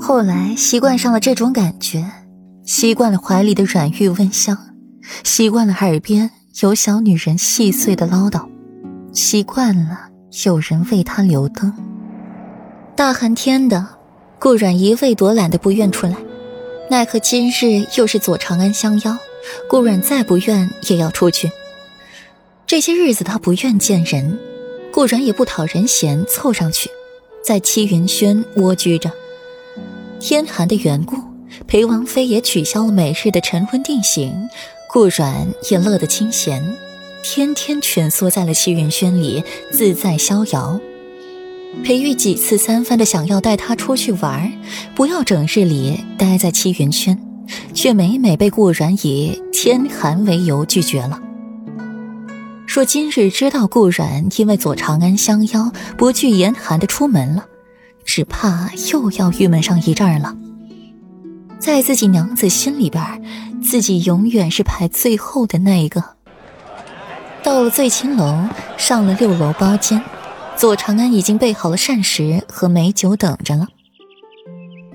后来习惯上了这种感觉，习惯了怀里的软玉温香，习惯了耳边有小女人细碎的唠叨，习惯了有人为他留灯。大寒天的，顾阮一味躲懒的不愿出来，奈何今日又是左长安相邀，顾阮再不愿也要出去。这些日子他不愿见人，顾阮也不讨人嫌，凑上去，在七云轩蜗居着。天寒的缘故，裴王妃也取消了每日的晨昏定省，顾阮也乐得清闲，天天蜷缩在了七云轩里，自在逍遥。裴玉几次三番的想要带他出去玩，不要整日里待在七云轩，却每每被顾阮以天寒为由拒绝了。说今日知道顾阮因为左长安相邀，不惧严寒的出门了。只怕又要郁闷上一阵儿了。在自己娘子心里边，自己永远是排最后的那一个。到了醉青楼，上了六楼包间，左长安已经备好了膳食和美酒等着了。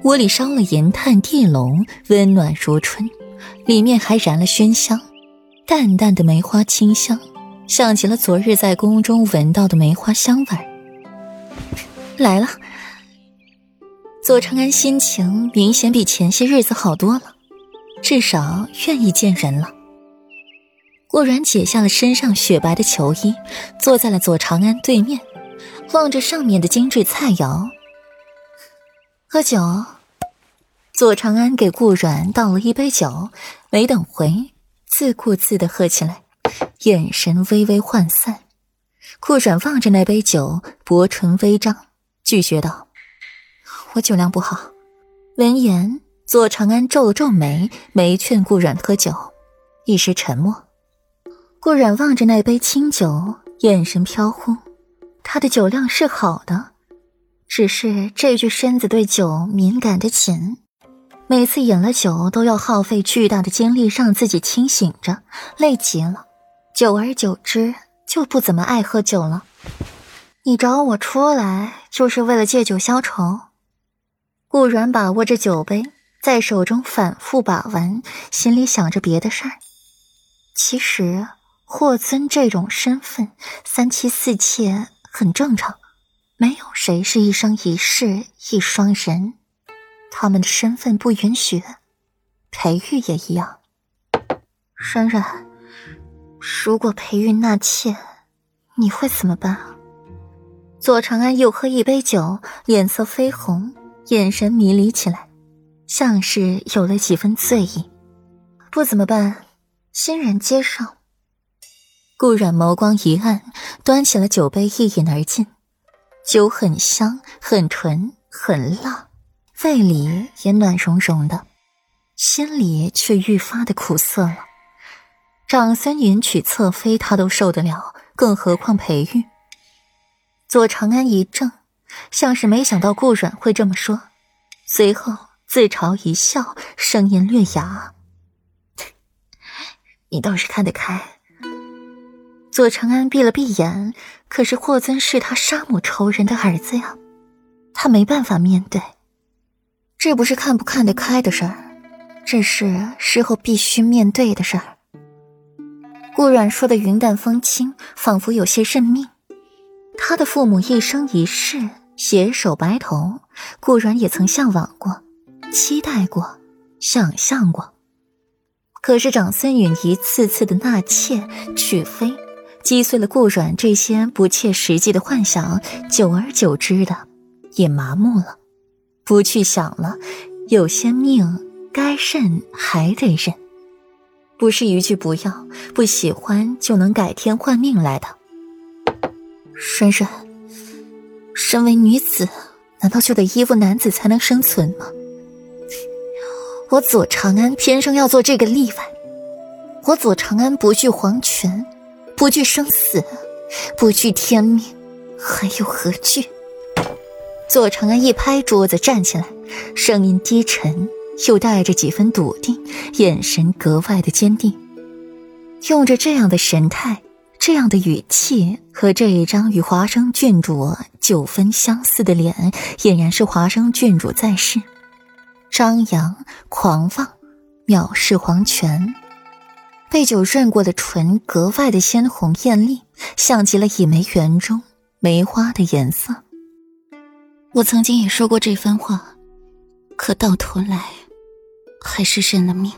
屋里烧了银炭地笼，温暖如春，里面还燃了熏香，淡淡的梅花清香，像极了昨日在宫中闻到的梅花香味儿。来了。左长安心情明显比前些日子好多了，至少愿意见人了。顾然解下了身上雪白的球衣，坐在了左长安对面，望着上面的精致菜肴。喝酒。左长安给顾阮倒了一杯酒，没等回，自顾自的喝起来，眼神微微涣散。顾阮望着那杯酒，薄唇微张，拒绝道。我酒量不好。闻言，左长安皱了皱眉，没劝顾阮喝酒，一时沉默。顾阮望着那杯清酒，眼神飘忽。他的酒量是好的，只是这具身子对酒敏感的紧，每次饮了酒都要耗费巨大的精力让自己清醒着，累极了。久而久之，就不怎么爱喝酒了。你找我出来，就是为了借酒消愁。顾然把握着酒杯，在手中反复把玩，心里想着别的事儿。其实霍尊这种身份，三妻四妾很正常，没有谁是一生一世一双人，他们的身份不允许。裴玉也一样。冉冉，如果裴玉纳妾，你会怎么办？左长安又喝一杯酒，脸色绯红。眼神迷离起来，像是有了几分醉意。不怎么办，欣然接受。顾染眸光一暗，端起了酒杯一饮而尽。酒很香，很纯，很辣，胃里也暖融融的，心里却愈发的苦涩了。长孙允娶侧妃，他都受得了，更何况裴玉？左长安一怔。像是没想到顾阮会这么说，随后自嘲一笑，声音略哑：“你倒是看得开。”左长安闭了闭眼，可是霍尊是他杀母仇人的儿子呀，他没办法面对。这不是看不看得开的事儿，这是事后必须面对的事儿。顾阮说的云淡风轻，仿佛有些认命。他的父母一生一世。携手白头，顾然也曾向往过，期待过，想象过。可是长孙允一次次的纳妾娶妃，击碎了顾阮这些不切实际的幻想。久而久之的，也麻木了，不去想了。有些命该认还得认，不是一句不要、不喜欢就能改天换命来的。冉冉。身为女子，难道就得依附男子才能生存吗？我左长安天生要做这个例外。我左长安不惧皇权，不惧生死，不惧天命，还有何惧？左长安一拍桌子，站起来，声音低沉，又带着几分笃定，眼神格外的坚定，用着这样的神态。这样的语气和这一张与华生郡主九分相似的脸，俨然是华生郡主在世，张扬、狂放，藐视皇权。被酒润过的唇格外的鲜红艳丽，像极了一枚园中梅花的颜色。我曾经也说过这番话，可到头来，还是认了命。